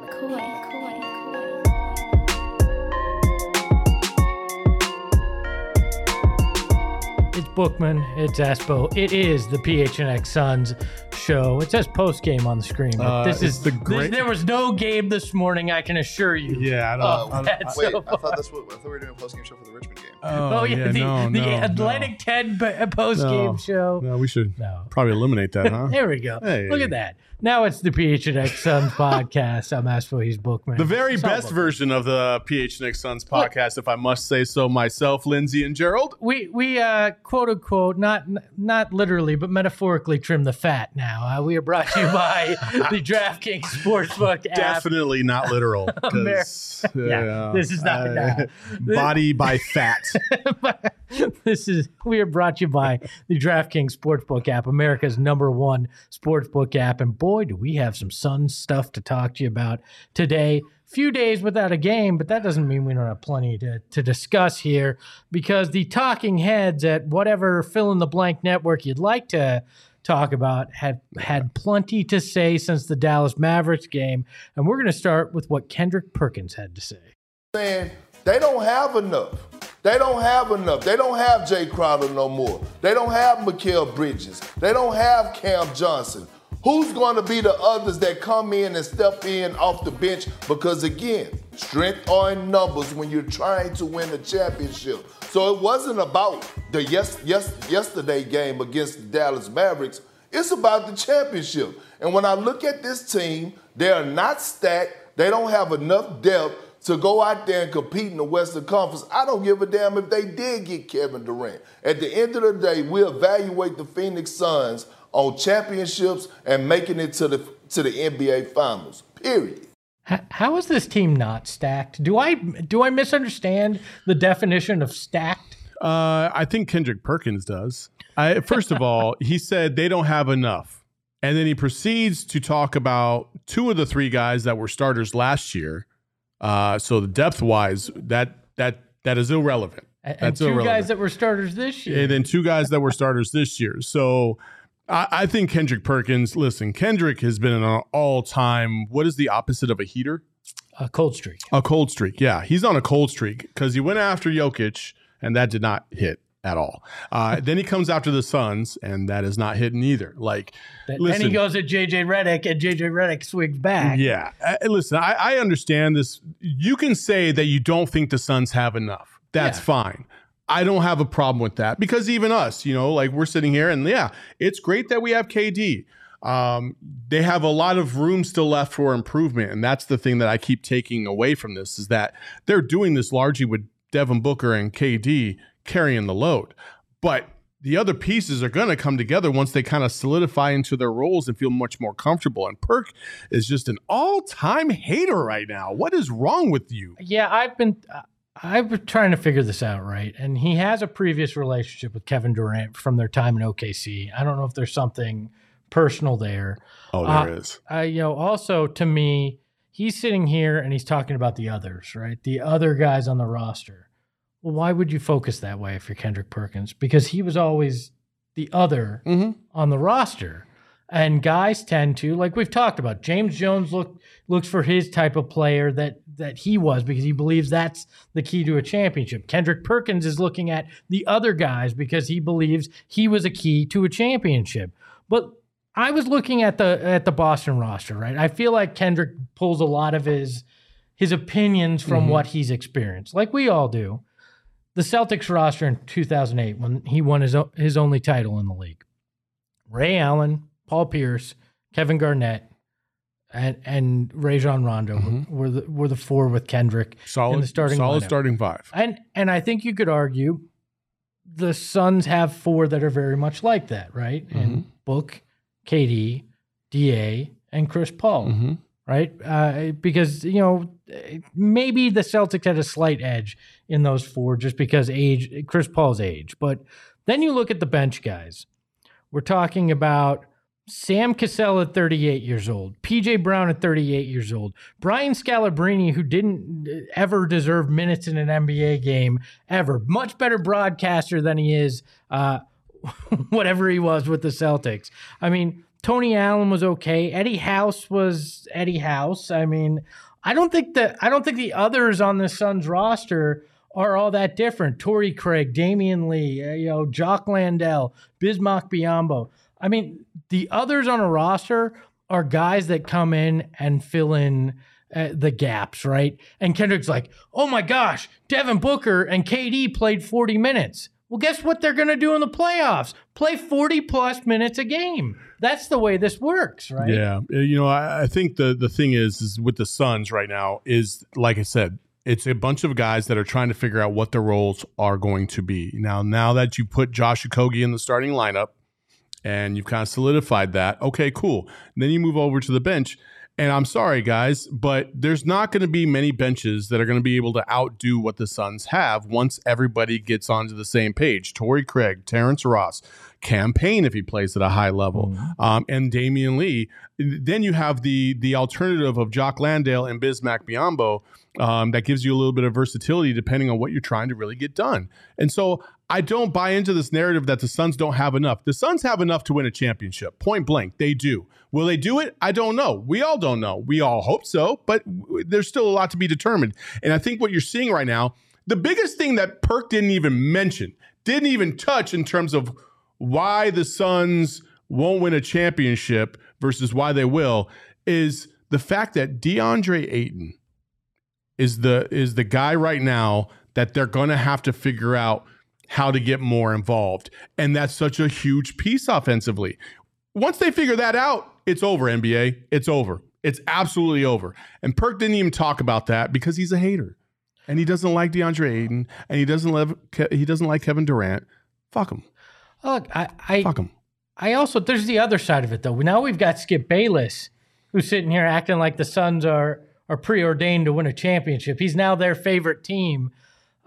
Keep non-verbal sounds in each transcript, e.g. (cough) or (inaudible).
McCoy, McCoy. It's Bookman. It's Espo. It is the PHNX Suns show. It says post game on the screen. But Uh, this it's is the this- great- there was no game this morning. I can assure you. Yeah, I don't. Oh, I don't- that's Wait, so I thought that's what I thought we were doing a post game show for the Richmond game. oh, Oh, yeah, the, no, the no, Atlantic 10 post game No. show. No. no, we should No. probably eliminate that, huh? (laughs) There we go. Hey. Look at that. Now it's the PHNX Suns (laughs) podcast. I'm Espo. He's Bookman. The very It's all best Bookman. version of the PHNX Suns podcast, if I must say so myself, Lindsay and Gerald. we we uh quote unquote not not literally but metaphorically trim the fat now uh, we are brought to you by the (laughs) draftkings sportsbook app Definitely not literal. (laughs) 'cause, (laughs) Yeah, this is not- uh, no. body by fat. this is we are brought to you by the draftkings sportsbook app america's number one sportsbook app and boy do we have some sun stuff to talk to you about today few days without a game but that doesn't mean we don't have plenty to, to discuss here because the talking heads at whatever fill in the blank network you'd like to talk about had had plenty to say since the dallas mavericks game and we're going to start with what kendrick perkins had to say saying they don't have enough. They don't have enough. They don't have Jae Crowder no more. They don't have Mikal Bridges. They don't have Cam Johnson. Who's going to be the others that come in and step in off the bench? Because again, strength are in numbers when you're trying to win a championship. So it wasn't about the yes, yes, yesterday game against the Dallas Mavericks. It's about the championship. And when I look at this team, they are not stacked. They don't have enough depth to go out there and compete in the Western Conference. I don't give a damn if they did get Kevin Durant. At the end of the day, we evaluate the Phoenix Suns on championships and making it to the to the NBA Finals. Period. H- How is this team not stacked? Do I do I misunderstand the definition of stacked? Uh, I think Kendrick Perkins does. I, first of all, he said they don't have enough. And then he proceeds to talk about two of the three guys that were starters last year. Uh, so the depth wise, that that that is irrelevant. And That's two irrelevant. guys that were starters this year. and then two guys that were starters this year. So I, I think Kendrick Perkins. Listen, Kendrick has been an all-time. What is the opposite of a heater? a cold streak. A cold streak. Yeah, he's on a cold streak because he went after Jokic, and that did not hit at all. Uh, (laughs) then he comes after the Suns, and that is not hitting either. Like, Then listen, he goes at JJ Redick, and JJ Redick swings back. yeah. Uh, listen, I, I understand this. You can say that you don't think the Suns have enough. That's Yeah. fine. I don't have a problem with that because even us, you know, like we're sitting here and yeah, it's great that we have KD. Um, they have a lot of room still left for improvement, and that's the thing that I keep taking away from this is that they're doing this largely with Devin Booker and KD carrying the load, but the other pieces are going to come together once they kind of solidify into their roles and feel much more comfortable. And Perk is just an all-time hater right now. What is wrong with you? Yeah, I've been uh, I've been trying to figure this out, right? And he has a previous relationship with Kevin Durant from their time in OKC. I don't know if there's something personal there. Oh, Uh, there is. uh, you know, also to me, he's sitting here and he's talking about the others, right? The other guys on the roster. Well, why would you focus that way if you're Kendrick Perkins? Because he was always the other Mhm. on the roster. And guys tend to, like we've talked about, James Jones look looks for his type of player that that he was because he believes that's the key to a championship. Kendrick Perkins is looking at the other guys because he believes he was a key to a championship. But I was looking at the at the Boston roster, right? I feel like Kendrick pulls a lot of his his opinions from Mhm. what he's experienced, like we all do. The Celtics roster in 2008 when he won his his only title in the league. Ray Allen, Paul Pierce, Kevin Garnett, and and Rajon Rondo Mhm. were the were the four with Kendrick. Solid, starting solid lineup. starting five. And and I think you could argue the Suns have four that are very much like that, right? And Book, KD, Da, and Chris Paul, Mm-hmm. right? Uh, because you know maybe the Celtics had a slight edge in those four just because age, Chris Paul's age. But then you look at the bench guys. We're talking about Sam Cassell at 38 years old, PJ Brown at 38 years old, Brian Scalabrine, who didn't ever deserve minutes in an NBA game ever, much better broadcaster than he is, uh, (laughs) whatever he was with the Celtics. I mean, Tony Allen was okay. Eddie House was Eddie House. I mean, I don't think that I don't think the others on the Suns roster are all that different. Torrey Craig, Damion Lee, uh, you know, Jock Landale, Bismack Biyombo. I mean, the others on a roster are guys that come in and fill in uh, the gaps, right? And Kendrick's like, oh my gosh, Devin Booker and KD played 40 minutes. Well, guess what they're going to do in the playoffs? Play 40 plus minutes a game. That's the way this works, right? Yeah, Uh, you know, I, I think the the thing is, is with the Suns right now is like I said, it's a bunch of guys that are trying to figure out what their roles are going to be. Now, now that you put Josh Okogie in the starting lineup and you've kind of solidified that, okay, cool. then you move over to the bench. And I'm sorry, guys, but there's not going to be many benches that are going to be able to outdo what the Suns have once everybody gets onto the same page. Torrey Craig, Terrence Ross, Cam Payne if he plays at a high level, um, and Damion Lee. Then you have the the alternative of Jock Landale and Bismack Biyombo um, that gives you a little bit of versatility depending on what you're trying to really get done. And so I don't buy into this narrative that the Suns don't have enough. The Suns have enough to win a championship. Point blank, they do. Will they do it? I don't know. We all don't know. We all hope so, but there's still a lot to be determined. And I think what you're seeing right now, the biggest thing that Perk didn't even mention, didn't even touch in terms of why the Suns won't win a championship versus why they will, is the fact that DeAndre Ayton is the is the guy right now that they're going to have to figure out how to get more involved. And that's such a huge piece offensively. Once they figure that out, it's over, NBA. It's over. It's absolutely over. And Perk didn't even talk about that because he's a hater. And he doesn't like DeAndre Ayton and he doesn't love he doesn't like Kevin Durant. Fuck him. Look, I, I, Fuck him. I also there's the other side of it though. Now we've got Skip Bayless, who's sitting here acting like the Suns are are preordained to win a championship. He's now their favorite team.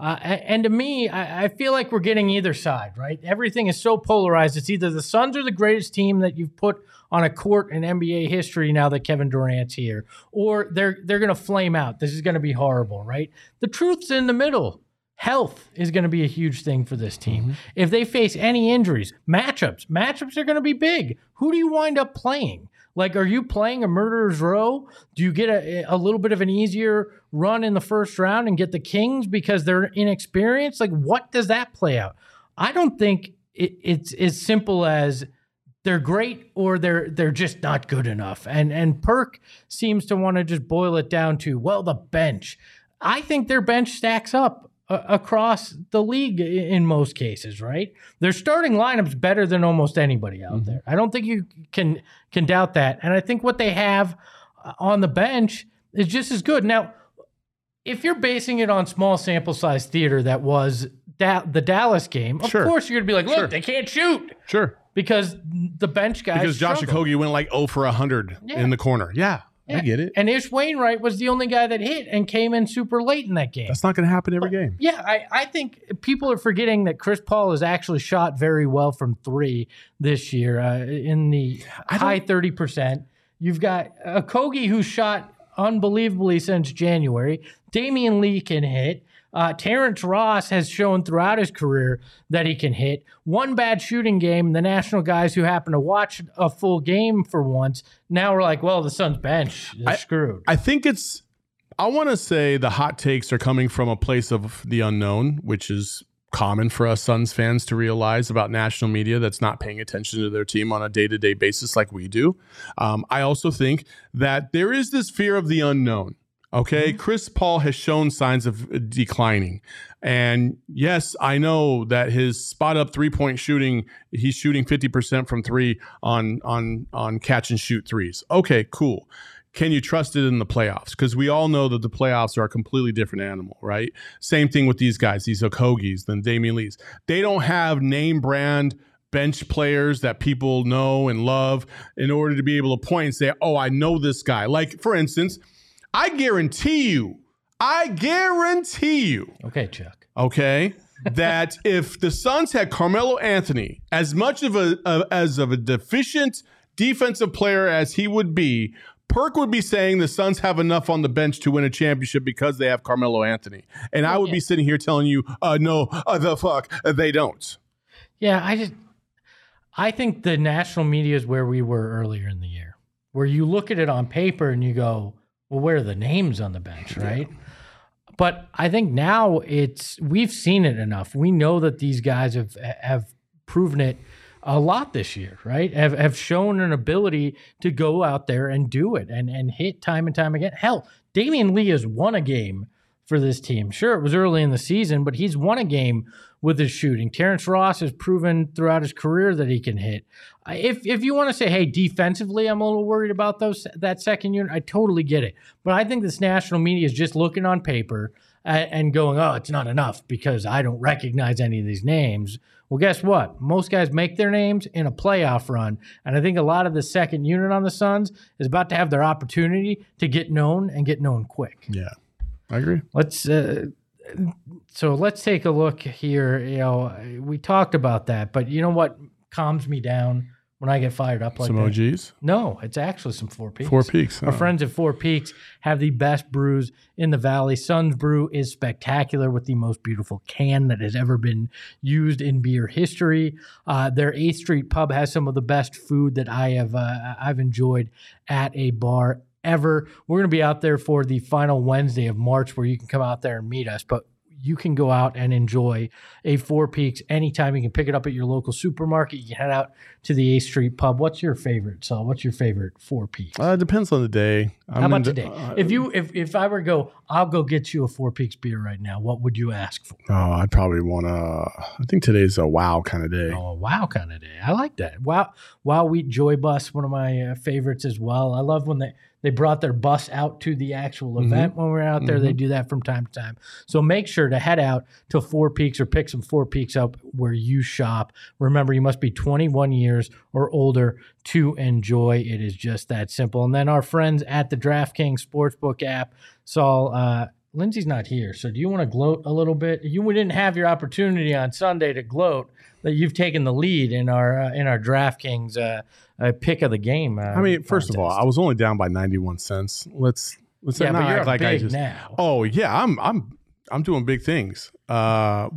Uh, and to me, I, I feel like we're getting either side, right? Everything is so polarized. It's either the Suns are the greatest team that you've put on a court in NBA history now that Kevin Durant's here, or they're they're going to flame out. This is going to be horrible, right? The truth's in the middle. Health is going to be a huge thing for this team. If they face any injuries, matchups, matchups are going to be big. Who do you wind up playing? Like, are you playing a murderer's row? Do you get a, a little bit of an easier run in the first round and get the Kings because they're inexperienced? Like, what does that play out? I don't think it, it's as simple as they're great or they're they're just not good enough. And and Perk seems to want to just boil it down to well the bench. I think their bench stacks up across the league in most cases, right? Their starting lineup's better than almost anybody out there. I don't think you can can doubt that. And I think what they have uh, on the bench is just as good. Now, if you're basing it on small sample size theater that was da- the Dallas game, of Sure. course you're going to be like, look, Sure. they can't shoot Sure. because the bench guys Because Josh struggle. Okogie went like 0 for 100 Yeah. in the corner. Yeah, I get it. And Ish Wainwright was the only guy that hit and came in super late in that game. That's not going to happen every game. Yeah, I, I think people are forgetting that Chris Paul has actually shot very well from three this year uh, in the high 30%. You've got Okogie who shot unbelievably since January. Damion Lee can hit. Uh, Terrence Ross has shown throughout his career that he can hit. One bad shooting game, the national guys who happen to watch a full game for once, now we're like, well, the Suns bench is screwed. I think it's. I want to say the hot takes are coming from a place of the unknown, which is common for us Suns fans to realize about national media that's not paying attention to their team on a day to day basis like we do. Um, I also think that there is this fear of the unknown. Okay, mm-hmm. Chris Paul has shown signs of declining. And yes, I know that his spot up three point shooting, he's shooting 50% from three on on on catch and shoot threes. Okay, cool. Can you trust it in the playoffs? Because we all know that the playoffs are a completely different animal, right? Same thing with these guys, these Okogies, then Damion Lees. They don't have name brand bench players that people know and love in order to be able to point and say, oh, I know this guy. Like, for instance, I guarantee you, I guarantee you, okay, Chuck. okay, (laughs) that if the Suns had Carmelo Anthony, as much of a, a as of a deficient defensive player as he would be, Perk would be saying the Suns have enough on the bench to win a championship because they have Carmelo Anthony, and I would be sitting here telling you, uh, no, uh, the fuck, uh, they don't. Yeah, I just I think the national media is where we were earlier in the year, where you look at it on paper and you go, well, where are the names on the bench, right? But I think now it's we've seen it enough. We know that these guys have have proven it a lot this year, right? Have have shown an ability to go out there and do it and and hit time and time again. Hell, Damion Lee has won a game for this team. Sure, it was early in the season, but he's won a game with his shooting. Terrence Ross has proven throughout his career that he can hit. If if you want to say, hey, defensively, I'm a little worried about those that second unit. I totally get it, but I think this national media is just looking on paper and, going, oh, it's not enough because I don't recognize any of these names. Well, guess what? Most guys make their names in a playoff run, and I think a lot of the second unit on the Suns is about to have their opportunity to get known and get known quick. Yeah, I agree. Let's uh, so let's take a look here. You know, we talked about that, but you know what calms me down when I get fired up like Some that? OGs, No, it's actually some Four Peaks. Four Peaks. Our Oh. friends at Four Peaks have the best brews in the valley. Sun's Brew is spectacular with the most beautiful can that has ever been used in beer history. Uh, their Eighth Street Pub has some of the best food that I have uh, I've enjoyed at a bar ever. We're going to be out there for the final Wednesday of March, where you can come out there and meet us. But you can go out and enjoy a Four Peaks anytime. You can pick it up at your local supermarket. You can head out to the Eighth Street Pub. What's your favorite? So, what's your favorite Four Peaks? Uh, it depends on the day. I'm How about into- today? uh, if you if if I were to go, I'll go get you a Four Peaks beer right now. What would you ask for? oh, I'd probably want to. I think today's a wow kind of day. Oh, a wow kind of day. I like that. Wow, wow wheat joy bus, one of my uh, favorites as well. I love when they they brought their bus out to the actual Mhm. event when we're out there. They do that from time to time. So make sure to head out to Four Peaks or pick some Four Peaks up where you shop. Remember, you must be 21 years or older to enjoy. It is just that simple. And then our friends at the DraftKings Sportsbook app, Saul. Uh, Lindsay's not here, so do you want to gloat a little bit? You didn't have your opportunity on Sunday to gloat that you've taken the lead in our uh, in our DraftKings uh, uh, pick of the game. Uh, I mean, first of all, I was only down by 91 cents. Let's let's yeah, not act like I just. now. Oh yeah, I'm I'm I'm doing big things. Uh,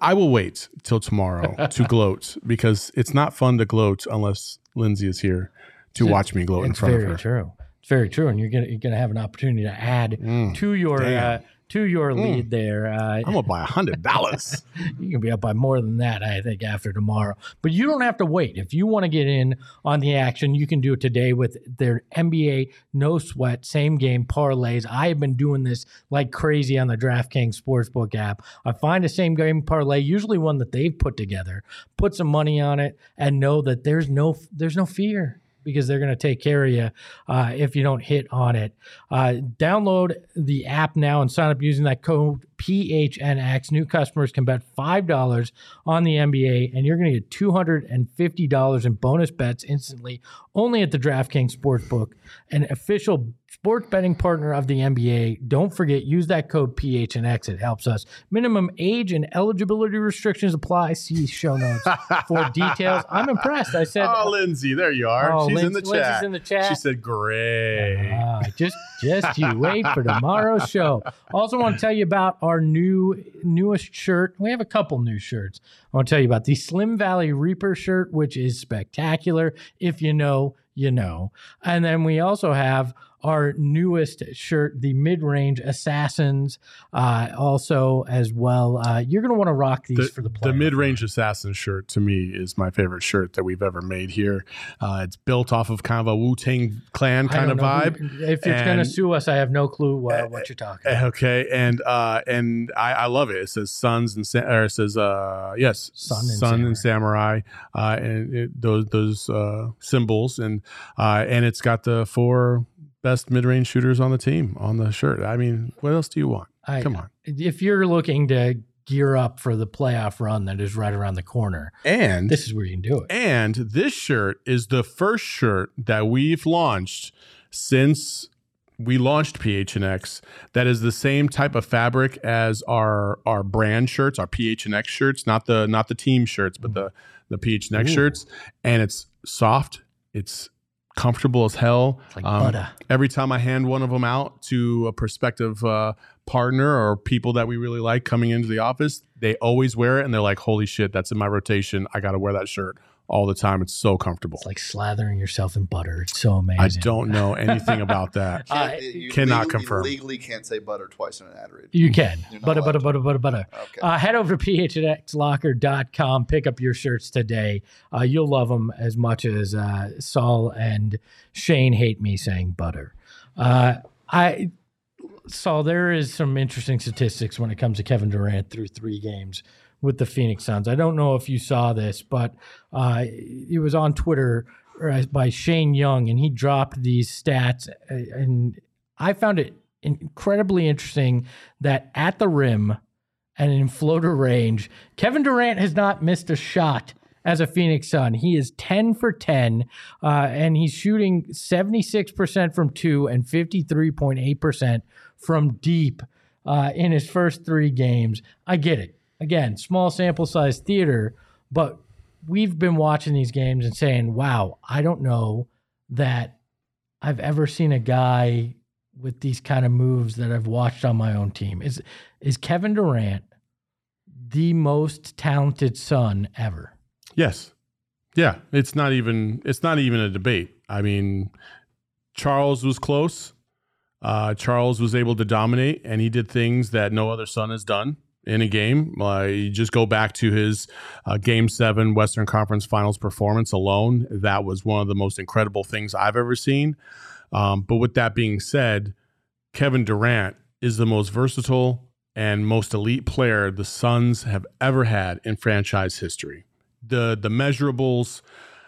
I will wait till tomorrow (laughs) to gloat because it's not fun to gloat unless Lindsay is here to watch me gloat in front of her. true. It's very true, and you're gonna you're gonna have an opportunity to add Mm, to your uh, to your Mm. lead there. Uh, I'm gonna buy a hundred dollars. (laughs) you can be up by more than that, I think, after tomorrow. But you don't have to wait. If you want to get in on the action, you can do it today with their NBA no sweat same game parlays. I have been doing this like crazy on the DraftKings Sportsbook app. I find a same game parlay, usually one that they've put together, put some money on it, and know that there's no there's no fear. Because they're going to take care of you uh, if you don't hit on it. Uh, download the app now and sign up using that code PHNX. New customers can bet $5 on the NBA, and you're going to get $250 in bonus bets instantly only at the DraftKings Sportsbook, an official sports betting partner of the NBA. Don't forget, use that code PHNX. It helps us. Minimum age and eligibility restrictions apply. See show notes for (laughs) details. I'm impressed. I said, oh, Lindsay, there you are. Oh, She's in the chat. Lindsay's in the chat. She said, "Great." Ah, just just you (laughs) wait for tomorrow's show. Also want to tell you about our new newest shirt. We have a couple new shirts. I want to tell you about the Slim Valley Reaper shirt, which is spectacular. If you know, you know. And then we also have our newest shirt, the Mid Range Assassins, uh, also as well. Uh, you're going to want to rock these the, for the the mid-range assassin shirt to me is my favorite shirt that we've ever made here. Uh, it's built off of kind of a Wu Tang Clan kind of vibe. who- if it's going to sue us, I have no clue uh, what you're talking about. Okay, and uh, and I, I love it. It says Sons and Sa- or it says uh, yes, Sun and and Samurai, uh, and it, those those uh, symbols, and uh, and it's got the four best mid range shooters on the team on the shirt. I mean, what else do you want? I- Come on. if you're looking to gear up for the playoff run that is right around the corner, And this is where you can do it. And this shirt is the first shirt that we've launched since we launched PHNX that is the same type of fabric as our our brand shirts, our PHNX shirts, not the not the team shirts, but mm-hmm. the the PHNX Ooh. shirts. And it's soft, it's comfortable as hell. Like Um, butter. Every time I hand one of them out to a prospective uh, partner or people that we really like coming into the office, they always wear it and they're like, "Holy shit, that's in my rotation. I got to wear that shirt all the time. It's so comfortable. It's like slathering yourself in butter. It's so amazing. I don't know (laughs) anything about that. I cannot legally, confirm. You legally can't say butter twice in an ad read. You can. You're Butter, butter, butter, butter, butter. Okay. Uh, head over to phnxlocker.com. Pick up your shirts today. Uh, you'll love them as much as uh, Saul and Shane hate me saying butter. Uh, I Saul, there is some interesting statistics when it comes to Kevin Durant through three games with the Phoenix Suns. I don't know if you saw this, but uh, it was on Twitter by Shane Young, and he dropped these stats, uh, and I found it incredibly interesting that at the rim and in floater range, Kevin Durant has not missed a shot as a Phoenix Sun. He is 10 for 10, uh, and he's shooting 76% from two and 53.8% from deep uh, in his first three games. I get it. Again, small sample size theater, but we've been watching these games and saying, wow, I don't know that I've ever seen a guy with these kind of moves that I've watched on my own team. Is is Kevin Durant the most talented son ever? Yes. Yeah, it's not even it's not even a debate. I mean, Charles was close. Uh, Charles was able to dominate, and he did things that no other son has done in a game. Uh, you just go back to his uh, Game Seven Western Conference Finals performance alone. That was one of the most incredible things I've ever seen. Um, but with that being said, Kevin Durant is the most versatile and most elite player the Suns have ever had in franchise history the the measurables,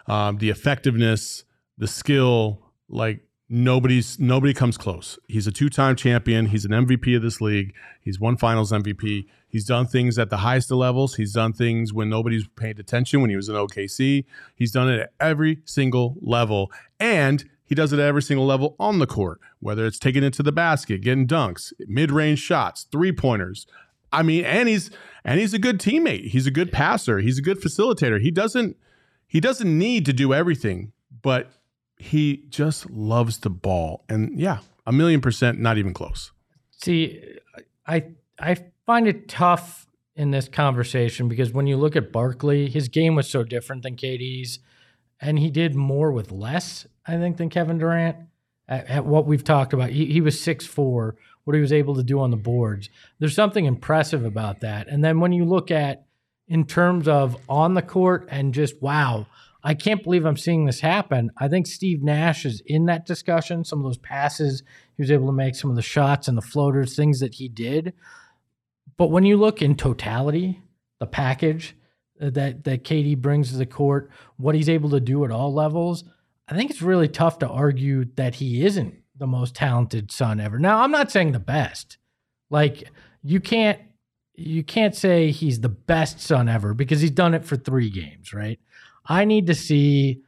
um, the effectiveness, the skill, like nobody's nobody comes close. He's a two-time champion. He's an MVP of this league. He's won Finals MVP. He's done things at the highest of levels. He's done things when nobody's paid attention. When he was in OKC, he's done it at every single level, and he does it at every single level on the court. Whether it's taking it to the basket, getting dunks, mid-range shots, three-pointers. I mean, and he's and he's a good teammate. He's a good passer. He's a good facilitator. He doesn't he doesn't need to do everything, but he just loves the ball. And yeah, a million percent, not even close. See, I I find it tough in this conversation because when you look at Barkley, his game was so different than KD's, and he did more with less, I think, than Kevin Durant. At, at what we've talked about, he, he was six four. What he was able to do on the boards, there's something impressive about that. And then when you look at in terms of on the court and just wow, I can't believe I'm seeing this happen. I think Steve Nash is in that discussion. Some of those passes he was able to make, some of the shots and the floaters, things that he did. But when you look in totality, the package uh, that that KD brings to the court, what he's able to do at all levels, I think it's really tough to argue that he isn't the most talented son ever. Now, I'm not saying the best. Like you can't you can't say he's the best son ever because he's done it for 3 games, right? I need to see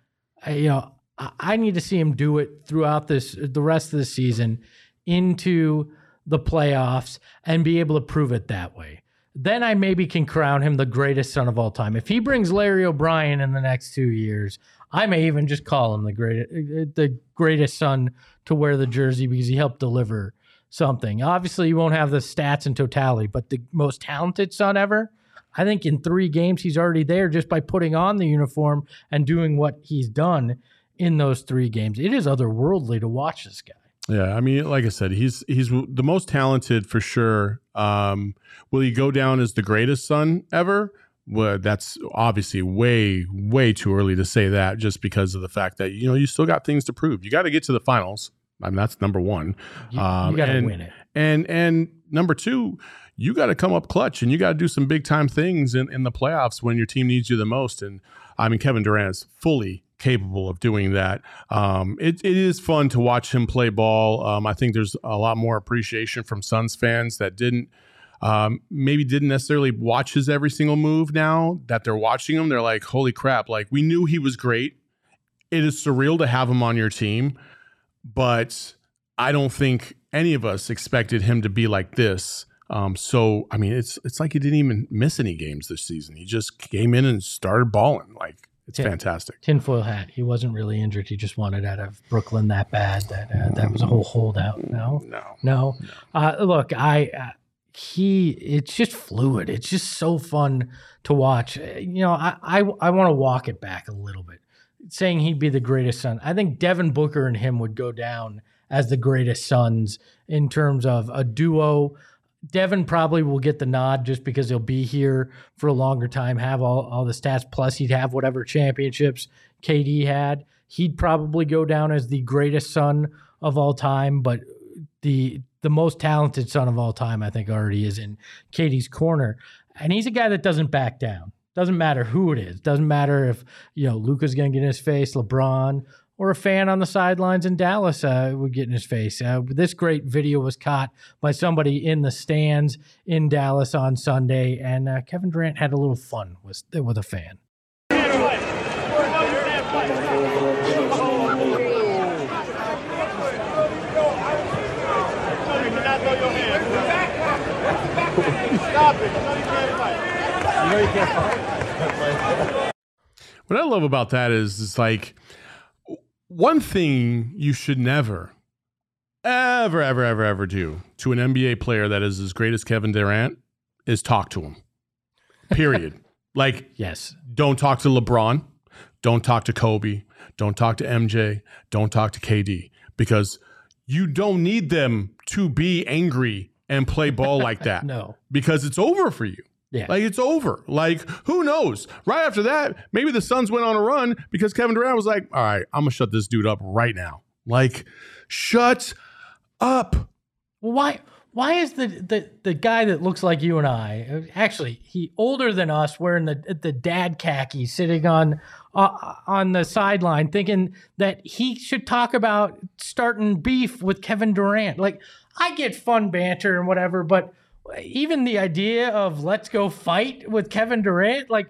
uh, you know, I need to see him do it throughout this the rest of the season into the playoffs and be able to prove it that way. Then I maybe can crown him the greatest son of all time. If he brings Larry O'Brien in the next two years, I may even just call him the greatest the greatest son to wear the jersey because he helped deliver something. Obviously, you won't have the stats in totality, but the most talented son ever. I think in three games he's already there just by putting on the uniform and doing what he's done in those three games. It is otherworldly to watch this guy. Yeah, I mean, like I said, he's he's the most talented for sure. Um, will he go down as the greatest son ever? Well, that's obviously way way too early to say that, just because of the fact that you know you still got things to prove. You got to get to the finals. I mean, that's number one. You, Um, got to win it. And and number two, you got to come up clutch and you got to do some big time things in, in the playoffs when your team needs you the most. And I mean, Kevin Durant is fully capable of doing that. Um, it, it is fun to watch him play ball. Um, I think there's a lot more appreciation from Suns fans that didn't um, maybe didn't necessarily watch his every single move now that they're watching him. They're like, holy crap, like we knew he was great. It is surreal to have him on your team, but I don't think any of us expected him to be like this. Um, so I mean, it's it's like he didn't even miss any games this season. He just came in and started balling. Like it's fantastic. Tinfoil hat. He wasn't really injured. He just wanted out of Brooklyn that bad that uh, that was a whole holdout. No, No, no. Uh, look, I uh, he it's just fluid. It's just so fun to watch. Uh, You know, I I, I want to walk it back a little bit. Saying he'd be the greatest son. I think Devin Booker and him would go down as the greatest sons in terms of a duo. Devin probably will get the nod just because he'll be here for a longer time, have all, all the stats, plus he'd have whatever championships KD had. He'd probably go down as the greatest son of all time, but the the most talented son of all time, I think, already is in KD's corner. And he's a guy that doesn't back down. Doesn't matter who it is. Doesn't matter if, you know, Luka's going to get in his face, LeBron, or a fan on the sidelines in Dallas uh, would get in his face. Uh, this great video was caught by somebody in the stands in Dallas on Sunday, and uh, Kevin Durant had a little fun with, with a fan. What I love about that is, it's like one thing you should never, ever, ever, ever, ever do to an NBA player that is as great as Kevin Durant is talk to him. Period. (laughs) like, Yes. don't talk to LeBron, don't talk to Kobe, don't talk to MJ, don't talk to KD because you don't need them to be angry and play ball like (laughs) that No. because it's over for you. Yeah. Like it's over. Like who knows? Right after that, maybe the Suns went on a run because Kevin Durant was like, "All right, I'm gonna shut this dude up right now." Like, shut up. Why why is the, the the guy that looks like you and I uh, actually he older than us wearing the the dad khaki sitting on uh, on the sideline thinking that he should talk about starting beef with Kevin Durant like I get fun banter and whatever but even the idea of let's go fight with Kevin Durant like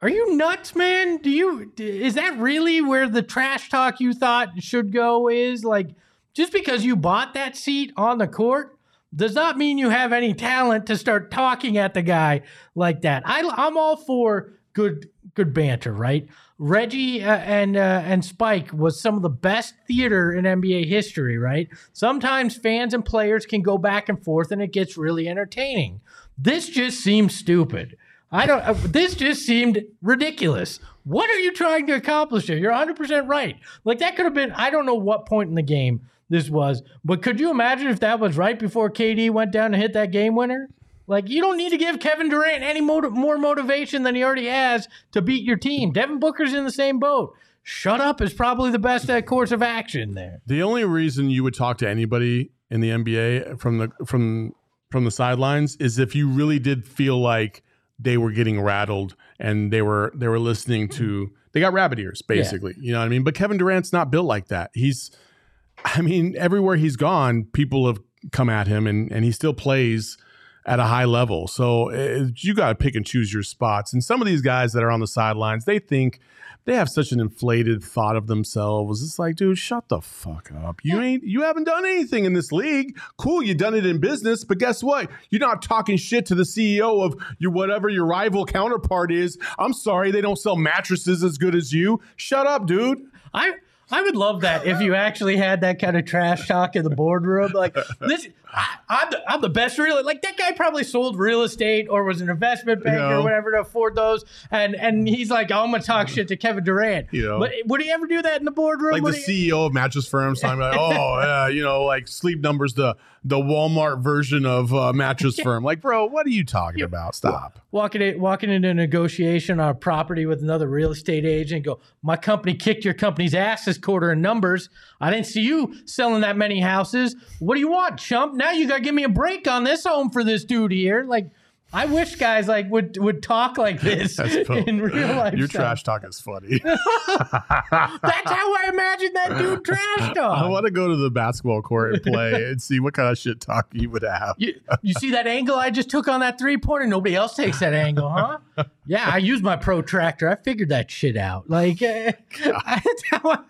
are you nuts, man? Do you is that really where the trash talk you thought should go is like just because you bought that seat on the court does not mean you have any talent to start talking at the guy like that. I, I'm all for good good banter, right? Reggie uh, and uh, and Spike was some of the best theater in NBA history, right? Sometimes fans and players can go back and forth, and it gets really entertaining. This just seems stupid. I don't. Uh, this just seemed ridiculous. What are you trying to accomplish here? You're 100 percent right. Like that could have been. I don't know what point in the game this was, but could you imagine if that was right before KD went down and hit that game winner? Like you don't need to give Kevin Durant any motiv- more motivation than he already has to beat your team. Devin Booker's in the same boat. Shut up is probably the best uh, course of action there. The only reason you would talk to anybody in the NBA from the from from the sidelines is if you really did feel like they were getting rattled and they were they were listening to they got rabbit ears basically. You know what I mean? But Kevin Durant's not built like that. He's I mean, everywhere he's gone, people have come at him and and he still plays at a high level. So uh, you got to pick and choose your spots. And some of these guys that are on the sidelines, they think they have such an inflated thought of themselves. It's like, dude, shut the fuck up. You ain't you haven't done anything in this league. Cool, you done it in business, but guess what? You're not talking shit to the CEO of your whatever your rival counterpart is. I'm sorry, they don't sell mattresses as good as you. Shut up, dude. I I would love that if you actually had that kind of trash talk in the boardroom. Like (laughs) this, I, I'm the, I'm the best real. Like that guy probably sold real estate or was an investment banker You know. or whatever to afford those. And and he's like, oh, I'm gonna talk shit to Kevin Durant. You know. but would he ever do that in the boardroom? like Would the he- CEO of mattress firms talking about, oh, (laughs) yeah, you know, like sleep numbers, the the Walmart version of uh, mattress firm. Like, bro, what are you talking about? Stop. walking in, walking into a negotiation on a property with another real estate agent go, my company kicked your company's ass this quarter in numbers. I didn't see you selling that many houses. What do you want, chump? Now you gotta give me a break on this home for this dude here. Like, I wish guys like would would talk like this (laughs) (laughs) in real life. Your stuff. trash talk is funny. (laughs) That's how I imagine that dude trash talk. I want to go to the basketball court and play and see what kind of shit talk you would have. You, you see that angle I just took on that three pointer? Nobody else takes that angle, huh? Yeah, I use my protractor. I figured that shit out. Like, uh, I,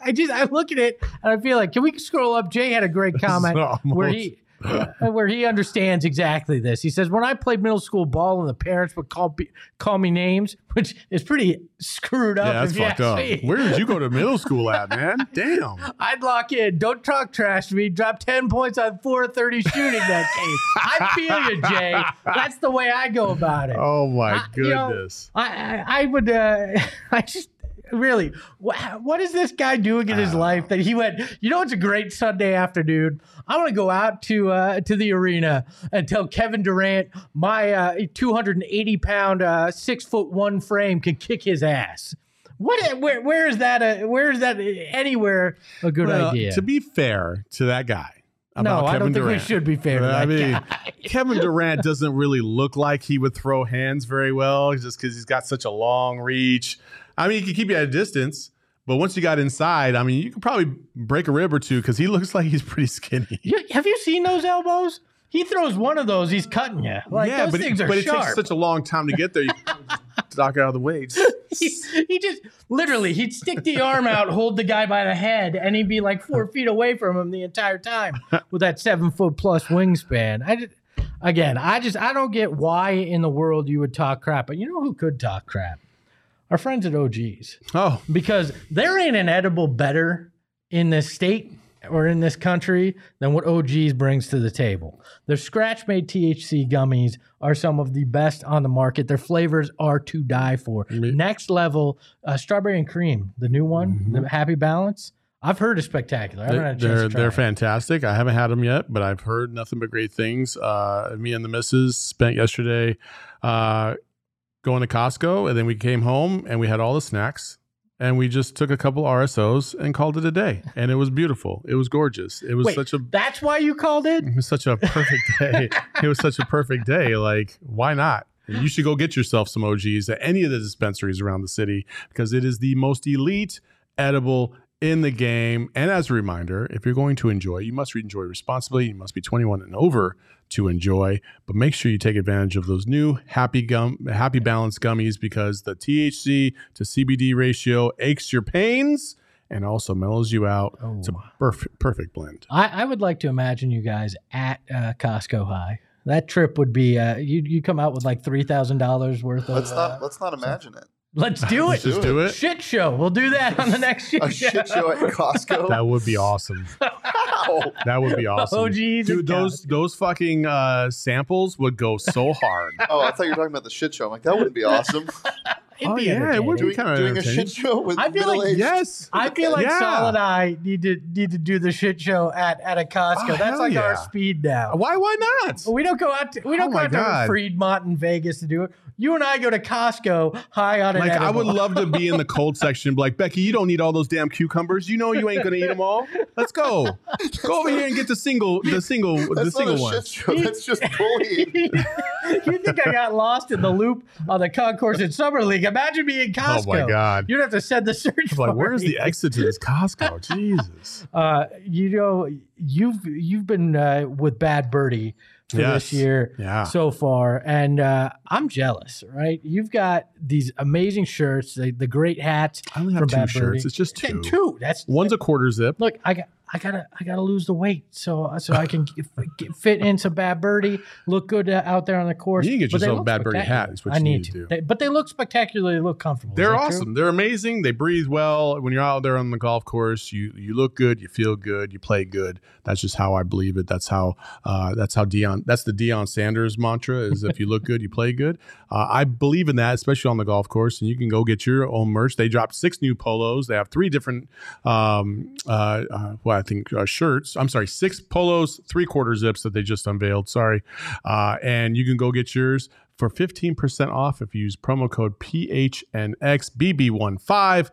I, just I look at it and I feel like, can we scroll up? Jay had a great comment where he (laughs) where he understands exactly this. He says, "When I played middle school ball, and the parents would call call me names, which is pretty screwed up. Yeah, that's fucked up. me. Where did you go to middle school at, man? (laughs) Damn. I'd lock in. Don't talk trash to me. Drop 10 points on 430 shooting that game. I feel you, Jay. (laughs) That's the way I go about it. Oh my I- you know, goodness. I, I, I would, uh, I just, really, wha what is this guy doing in his life that he went, you know, it's a great Sunday afternoon. I want to go out to, uh, to the arena and tell Kevin Durant my, uh, 280 pound, uh, six foot one frame can kick his ass. What, where, where is that, uh, where is that anywhere a good Well, idea? To be fair to that guy, no, about I don't think Durant. we should be fair to I mean, guy. (laughs) Kevin Durant doesn't really look like he would throw hands very well just because he's got such a long reach. I mean, he could keep you at a distance, but once you got inside, I mean, you could probably break a rib or two because he (laughs) looks like he's pretty skinny. You- have you seen those elbows? He throws one of those, he's cutting you. Like those but, things it, are but it sharp. takes such a long time to get there. You (laughs) knock it out of the way. (laughs) He, he just literally he'd stick the arm out, hold the guy by the head, and he'd be like four feet away from him the entire time with that seven foot plus wingspan. I just, again, I just I don't get why in the world you would talk crap. But you know who could talk crap? Our friends at OGs. Oh, because there ain't an edible better in this state or in this country than what OGs brings to the table. Their scratch made THC gummies are some of the best on the market. Their flavors are to die for. Next level, uh, strawberry and cream, the new one, the Happy Balance. I've heard is spectacular. I haven't had a Mm-hmm. they're chance they're, to try they're it. fantastic. I haven't had them yet, but I've heard nothing but great things. Uh, me and the missus spent yesterday uh, going to Costco, and then we came home and we had all the snacks, and we just took a couple RSOs and called it a day, (laughs) and it was beautiful. It was gorgeous. It was Wait, such a that's why you called it? it was such a perfect day. it was such a perfect day. Like, why not? And you should go get yourself some OGs at any of the dispensaries around the city because it is the most elite edible in the game. And as a reminder, if you're going to enjoy, you must enjoy responsibly. You must be 21 and over to enjoy. But make sure you take advantage of those new Happy Gum, Happy Balance gummies because the THC to CBD ratio aches your pains and also mellows you out. It's a Oh. perfect, perfect blend. I, I would like to imagine you guys at uh, Costco High. That trip would be uh, you. You come out with like three thousand dollars worth of. Let's uh, not let's not imagine it. Let's do it. Let's just do it. Shit show. We'll do that on the (laughs) next shit A shit show at Costco. (laughs) That would be awesome. (laughs) That would be awesome. OGs and Dude, those those fucking uh, samples would go so hard. Oh, I thought you were talking about the shit show. I'm like, that wouldn't be awesome. It'd Oh, be yeah, it would be kind of Doing a shit show with I feel like- Yes. I feel like Yeah. Sol and I need to need to do the shit show at, at a Costco. Oh, That's hell like our speed now. Why? Why not? We don't go out. To, we don't Oh go my out to God. Fremont and Vegas to do it. You and I go to Costco high on an Like I would love to be in the (laughs) cold section. Like Becky, you don't need all those damn cucumbers. You know you ain't gonna eat (laughs) them all. Let's go. Go over here and get the single, the single, the That's not single a one. shit show. That's just bullying. (laughs) you think I got lost in the loop on the concourse at Summer League? Imagine being in Costco. Oh my god. You'd have to send the search. Like, where's the exit to this (laughs) Costco? Jesus. Uh, you know, you've you've been uh, with Bad Birdie for Yes. this year Yeah. so far, and uh, I'm jealous. Right? You've got these amazing shirts, the, the great hats. I only have two Bad shirts. Birdie. It's just two. Two. That's One's a quarter zip. look. I got. I gotta, I gotta lose the weight so so I can (laughs) get, get- fit into bad birdie, look good uh, out there on the course. You to get But yourself a Bad Birdie hat, is what I you need to, do. They- but they look spectacular. They look comfortable. They're that true? awesome. They're amazing. They breathe well. When you're out there on the golf course, you you look good, you feel good, you play good. That's just how I believe it. That's how uh, that's how Deion. That's the Deion Sanders mantra: is if you look good, you play good. Uh, I believe in that, especially on the golf course. And you can go get your own merch. They dropped six new polos. They have three different, um, uh, uh, well, I think uh, shirts. I'm sorry, six polos, three quarter zips that they just unveiled. Sorry, uh, and you can go get yours for 15% off if you use promo code PHNXBB15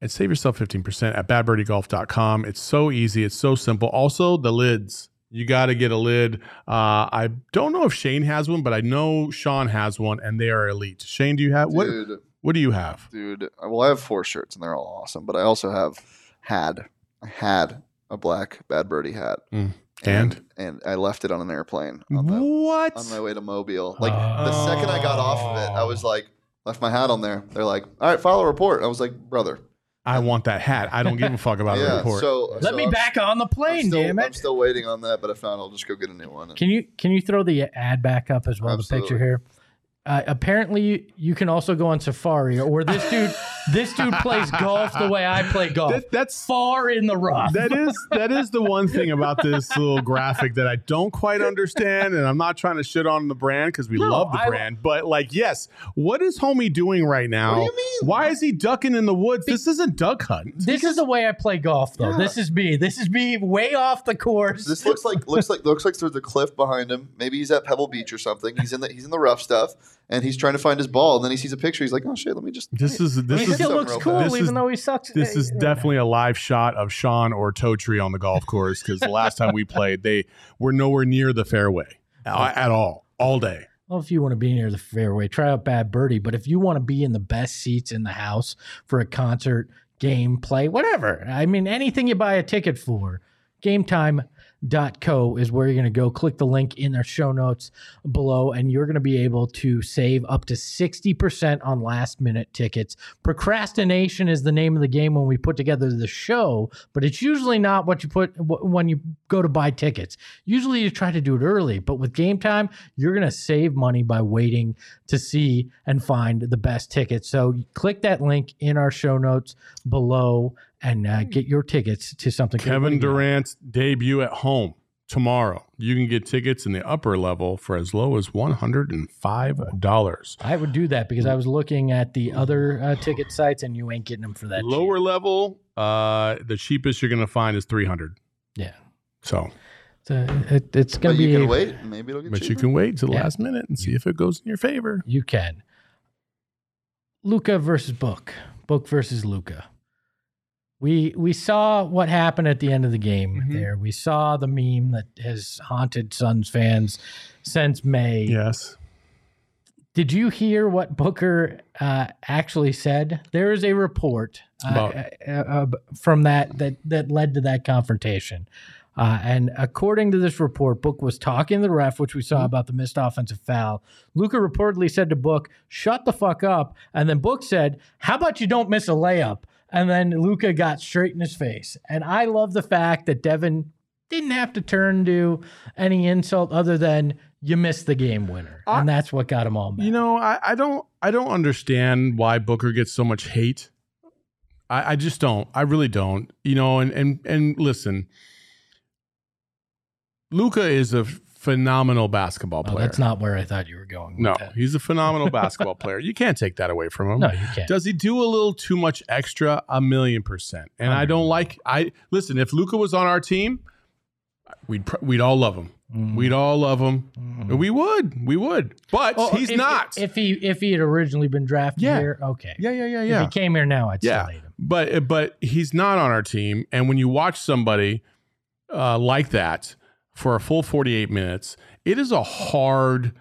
and save yourself 15% at badbirdiegolf.com. It's so easy, it's so simple. Also, the lids. You got to get a lid. Uh, I don't know if Shane has one, but I know Sean has one, and they are elite. Shane, do you have what? Dude, What do you have? dude. Well, I have four shirts and they're all awesome, but I also have had had a black Bad Birdie hat, Mm. and and I left it on an airplane on, the, What? on my way to Mobile. Like the second I got off of it, I was like, left my hat on there. They're like, all right, file a report. I was like, brother, I want that hat. I don't give a fuck about the (laughs) report. So Let so me I'm- back on the plane, still, damn it. I'm still waiting on that, but I found I'll just go get a new one. Can you can you throw the ad back up as well? The picture here. Uh, apparently, you can also go on Safari, or this dude, (laughs) this dude plays golf the way I play golf. That- that's far in the rough. that is that is the one thing about this little graphic that I don't quite understand, and I'm not trying to shit on the brand because we No, love the I- brand. But like, yes, what is homie doing right now? What do you mean? Why is he ducking in the woods? This isn't duck hunting. this is the way I play golf, though. Yeah. This is me. This is me way off the course. This looks like looks like looks like there's a cliff behind him. Maybe he's at Pebble Beach or something. He's in the he's in the rough stuff, and he's trying to find his ball. And then he sees a picture. He's like, "Oh shit, let me just." This is this he is still looks cool. This even is- though he sucks. this is definitely a live shot of Sean or Totri on the golf course because the last time we played, they were nowhere near the fairway at all, all day. Well, if you want to be near the fairway, try out Bad Birdie. But if you want to be in the best seats in the house for a concert, game, play, whatever, I mean, anything you buy a ticket for, gametime.co is where you're going to go. Click the link in our show notes below, and you're going to be able to save up to 60% on last minute tickets. Procrastination is the name of the game when we put together the show, but it's usually not what you put when you go to buy tickets. Usually you try to do it early, but with game time, you're going to save money by waiting to see and find the best tickets. So click that link in our show notes below and uh, get your tickets to something. What Kevin do you got? Durant's debut at home tomorrow. You can get tickets in the upper level for as low as one hundred and five dollars. I would do that because I was looking at the other uh, ticket sites and you ain't getting them for that. cheap. Lower level, uh, the cheapest you're going to find is three hundred. Yeah. So, So it, it's going to be. you can wait. Maybe it'll get but cheaper. you can wait to the Yeah. last minute and see if it goes in your favor. You can. Luka versus Book. Book versus Luka. We we saw what happened at the end of the game Mhm. there. We saw the meme that has haunted Suns fans since May. Yes. Did you hear what Booker uh, actually said? There is a report uh, uh, uh, from that that that led to that confrontation. Uh, and according to this report, Book was talking to the ref, which we saw about the missed offensive foul. Luka reportedly said to Book, "Shut the fuck up," and then Book said, "How about you don't miss a layup?" And then Luka got straight in his face. And I love the fact that Devin didn't have to turn to any insult other than you missed the game winner, I- and that's what got him all mad. You know, I, I don't I don't understand why Booker gets so much hate. I, I just don't. I really don't. You know, and and and listen, Luka is a phenomenal basketball Oh, player. that's not where I thought you were going. no, that. he's a phenomenal (laughs) basketball player. You can't take that away from him. no, you can't. Does he do a little too much extra? A million percent. And I don't like. I listen. If Luka was on our team, we'd pr- we'd all love him. Mm. We'd all love him. Mhm. We would. We would. But Oh, he's if- not. If he if he had originally been drafted Yeah. here, okay. yeah, yeah, yeah, If yeah. he came here now, I'd Yeah. still hate him. but but he's not on our team and when you watch somebody uh, like that for a full 48 minutes it is a hard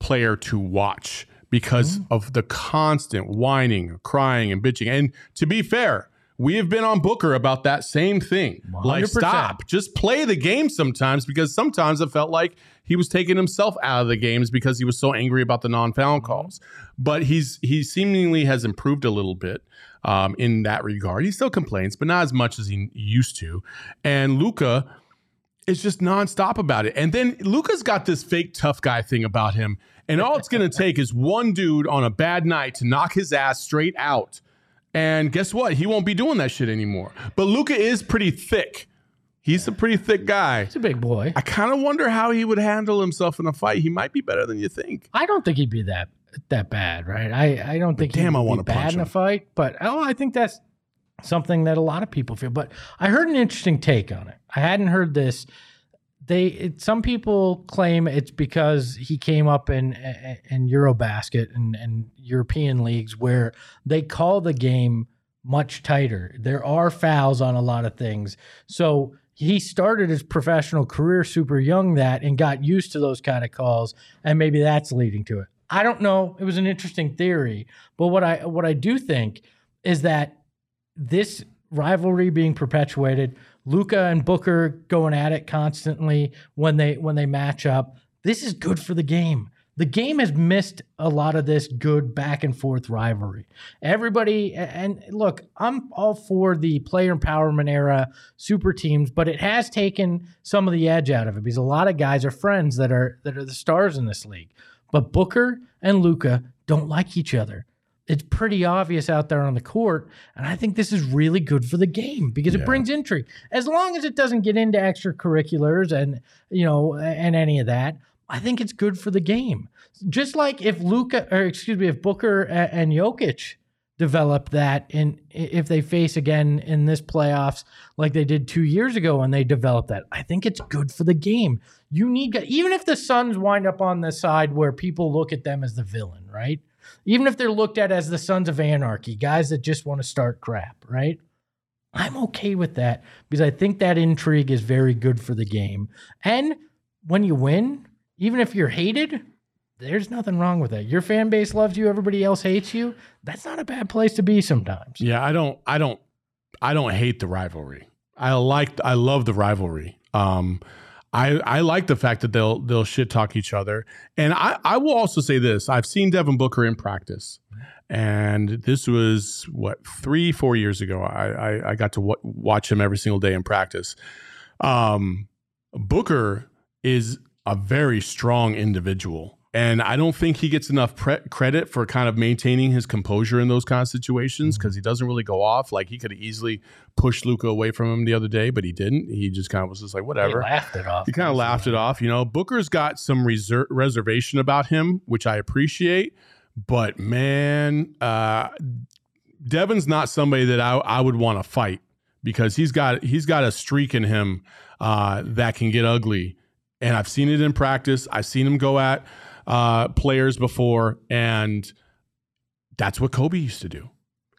player to watch because Mm-hmm. of the constant whining crying and bitching and to be fair we have been on Booker about that same thing. Like, 100%. stop. Just play the game sometimes because sometimes it felt like he was taking himself out of the games because he was so angry about the non-foul Mm-hmm. calls. But he's he seemingly has improved a little bit um, in that regard. He still complains, but not as much as he used to. And Luka is just nonstop about it. And then Luka's got this fake tough guy thing about him. And all it's going to take is one dude on a bad night to knock his ass straight out. And guess what? He won't be doing that shit anymore. But Luka is pretty thick. He's a pretty thick guy. He's a big boy. I kind of wonder how he would handle himself in a fight. He might be better than you think. I don't think he'd be that that bad, right? I, I don't think Damn, he'd I be wanna bad punch in a fight, but oh, I think that's something that a lot of people feel. But I heard an interesting take on it. I hadn't heard this. They it, some people claim it's because he came up in in EuroBasket and, and European leagues where they call the game much tighter. There are fouls on a lot of things, so he started his professional career super young that and got used to those kind of calls, and maybe that's leading to it. I don't know. It was an interesting theory, but what I what I do think is that this rivalry being perpetuated, Luka and Booker going at it constantly when they when they match up. This is good for the game. the game has missed a lot of this good back and forth rivalry. Everybody, and look, I'm all for the player empowerment era super teams, but it has taken some of the edge out of it because a lot of guys are friends that are that are the stars in this league. But Booker and Luka don't like each other. It's pretty obvious out there on the court, and I think this is really good for the game because it brings intrigue. As long as it doesn't get into extracurriculars and you know and any of that, I think it's good for the game. Just like if Luka, or excuse me, if Booker and Jokic develop that, in if they face again in this playoffs like they did two years ago when they developed that, I think it's good for the game. You need even if the Suns wind up on the side where people look at them as the villain, right? Even if they're looked at as the sons of anarchy, guys that just want to start crap, right? I'm okay with that because I think that intrigue is very good for the game. And when you win, even if you're hated, there's nothing wrong with that. Your fan base loves you, everybody else hates you. That's not a bad place to be sometimes. Yeah, I don't, I don't, I don't hate the rivalry. I like, I love the rivalry. Um, I, I like the fact that they'll they'll shit talk each other, and I, I will also say this: I've seen Devin Booker in practice, and this was what three four years ago. I I, I got to w- watch him every single day in practice. Um, Booker is a very strong individual. And I don't think he gets enough pre- credit for kind of maintaining his composure in those kind of situations because he doesn't really go off. Like he could have easily pushed Luka away from him the other day, but he didn't. He just kind of was just like, whatever. laughed it off. He kind of laughed it off. You know, Booker's got some reser- reservation about him, which I appreciate. But man, uh, Devin's not somebody that I, I would want to fight because he's got he's got a streak in him uh, that can get ugly, and I've seen it in practice. I've seen him go at uh, players before, and that's what Kobe used to do,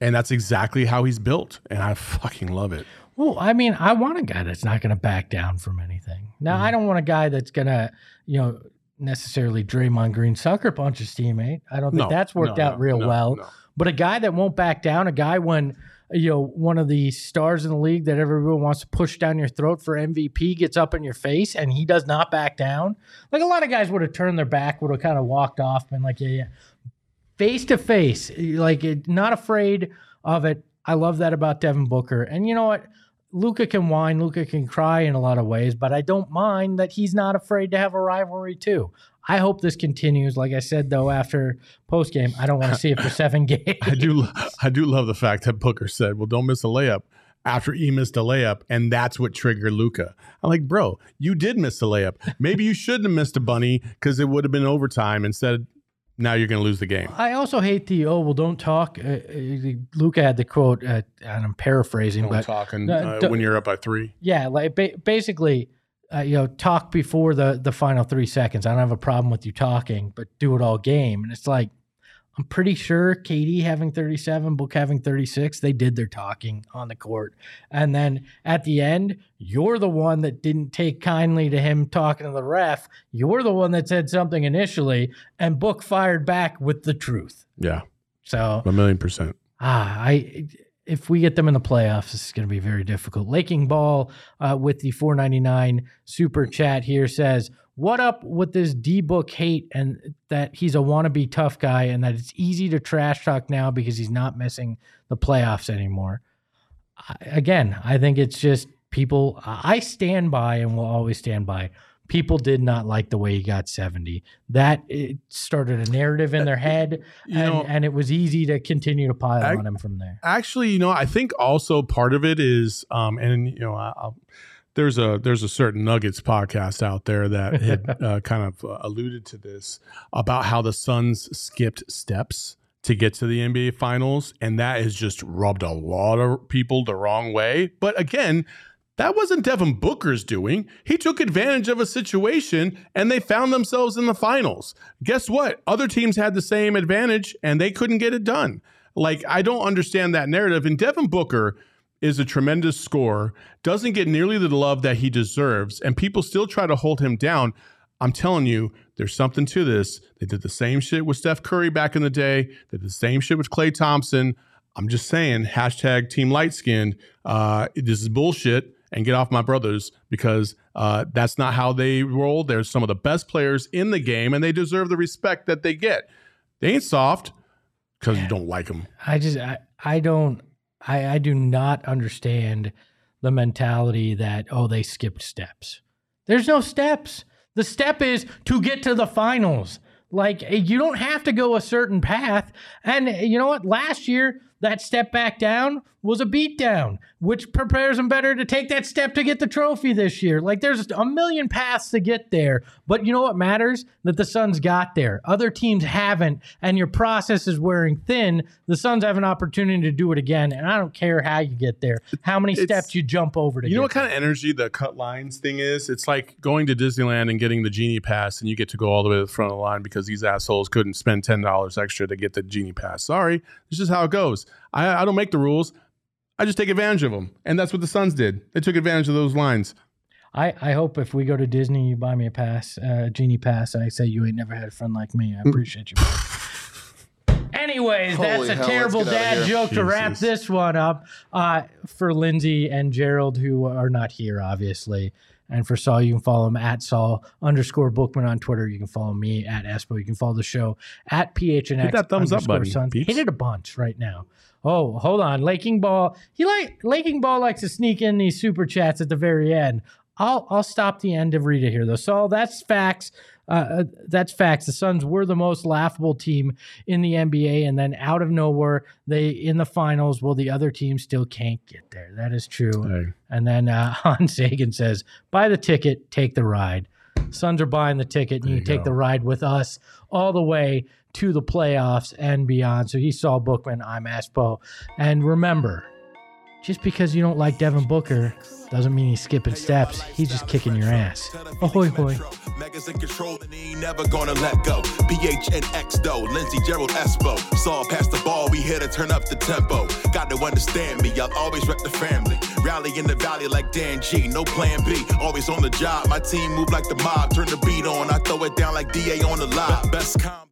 and that's exactly how he's built, and I fucking love it. Well, I mean, I want a guy that's not going to back down from anything. Now, I don't want a guy that's going to, you know, necessarily Draymond Green sucker punch his teammate. I don't think No, that's worked no, out no, real well. But a guy that won't back down, a guy when you know one of the stars in the league that everyone wants to push down your throat for MVP gets up in your face and he does not back down. Like a lot of guys would have turned their back, would have kind of walked off, been like, yeah, yeah, face to face, like not afraid of it. I love that about Devin Booker. And you know what? Luka can whine, Luka can cry in a lot of ways, but I don't mind that he's not afraid to have a rivalry too. I hope this continues. Like I said though, after post game, I don't want to (laughs) see it for seven games. (laughs) I do I do love the fact that Booker said, "Well, don't miss a layup." After he missed a layup, and that's what triggered Luka. I'm like, bro, you did miss a layup. Maybe you shouldn't have missed a bunny because it would have been overtime. Instead, now you're going to lose the game. I also hate the oh well, don't talk. Uh, uh, Luka had the quote, uh, and I'm paraphrasing, Don't but talking uh, when you're up by three. Yeah, like ba- basically, uh, you know, talk before the the final three seconds. I don't have a problem with you talking, but do it all game. And it's like, I'm pretty sure KD having 37, Book having 36, they did their talking on the court. And then at the end, you're the one that didn't take kindly to him talking to the ref. You're the one that said something initially, and Book fired back with the truth. Yeah, So a million percent. Ah, I if we get them in the playoffs, this is going to be very difficult. Laking Ball uh, with the 499 super chat here says, "What up with this D book hate and that he's a wannabe tough guy and that it's easy to trash talk now because he's not missing the playoffs anymore." I, again, I think it's just people. I stand by and will always stand by. People did not like the way he got 70. That it started a narrative in their head, and, know- and it was easy to continue to pile I- on him from there. Actually, you know, I think also part of it is, um, and you know, I- I'll, there's a there's a certain Nuggets podcast out there that had (laughs) uh, kind of uh, alluded to this about how the Suns skipped steps to get to the NBA Finals, and that has just rubbed a lot of people the wrong way. But again. That wasn't Devin Booker's doing. He took advantage of a situation and they found themselves in the finals. Guess what? Other teams had the same advantage and they couldn't get it done. Like, I don't understand that narrative. And Devin Booker is a tremendous scorer, doesn't get nearly the love that he deserves, and people still try to hold him down. I'm telling you, there's something to this. They did the same shit with Steph Curry back in the day, they did the same shit with Klay Thompson. I'm just saying, hashtag team light skinned. Uh, this is bullshit. And get off my brothers because uh, that's not how they roll. They're some of the best players in the game, and they deserve the respect that they get. They ain't soft because you don't like them. I just I, I don't I, I do not understand the mentality that oh they skipped steps. There's no steps. The step is to get to the finals. Like eh, you don't have to go a certain path. And eh, you know what? Last year that step back down was a beatdown, which prepares them better to take that step to get the trophy this year. Like there's a million paths to get there, but you know what matters? That the Suns got there. Other teams haven't, and your process is wearing thin. The Suns have an opportunity to do it again, and I don't care how you get there, how many It's- steps you jump over to get. You know what kind of energy the cut lines thing is? It's like going to Disneyland and getting the genie pass, and you get to go all the way to the front of the line because these assholes couldn't spend ten dollars extra to get the genie pass. Sorry, this is how it goes. I, I don't make the rules. I just take advantage of them, and that's what the Suns did. They took advantage of those lines. I, I hope if we go to Disney, you buy me a pass, uh, genie pass, and I say you ain't never had a friend like me. I appreciate you. (laughs) Anyways, Holy that's a hell, terrible let's get outta dad here. joke to wrap this one up. Uh, for Lindsay and Gerald, who are not here, obviously. And for Saul, you can follow him at Saul underscore Bookman on Twitter. You can follow me at Espo. You can follow the show at PHNX. Hit that thumbs up button, Suns. Hit it a bunch right now. Oh, hold on. Laking Ball. He like Laking Ball likes to sneak in these super chats at the very end. I'll I'll stop the end of Rita here though. So that's facts. Uh, uh, that's facts. The Suns were the most laughable team in the NBA, and then out of nowhere, they in the finals. Well, the other team still can't get there. That is true. And then uh, (laughs) Hans Sagan says, "Buy the ticket, take the ride." Suns are buying the ticket, and you, you take go. the ride with us all the way to the playoffs and beyond. So he saw Bookman. I'm Espo, and remember, just because you don't like Devin Booker doesn't mean he's skipping steps. He's just kicking your ass. Ahoy, hoy. Megas control and he ain't never gonna let go. PHNX though, Lindsey Gerald Espo. Saw past the ball, we here to turn up the tempo. Got to understand me, I'll always rep the family. Rally in the valley like Dan G, no plan B. Always on the job, my team move like the mob. Turn the beat on, I throw it down like DA on the live. Best com.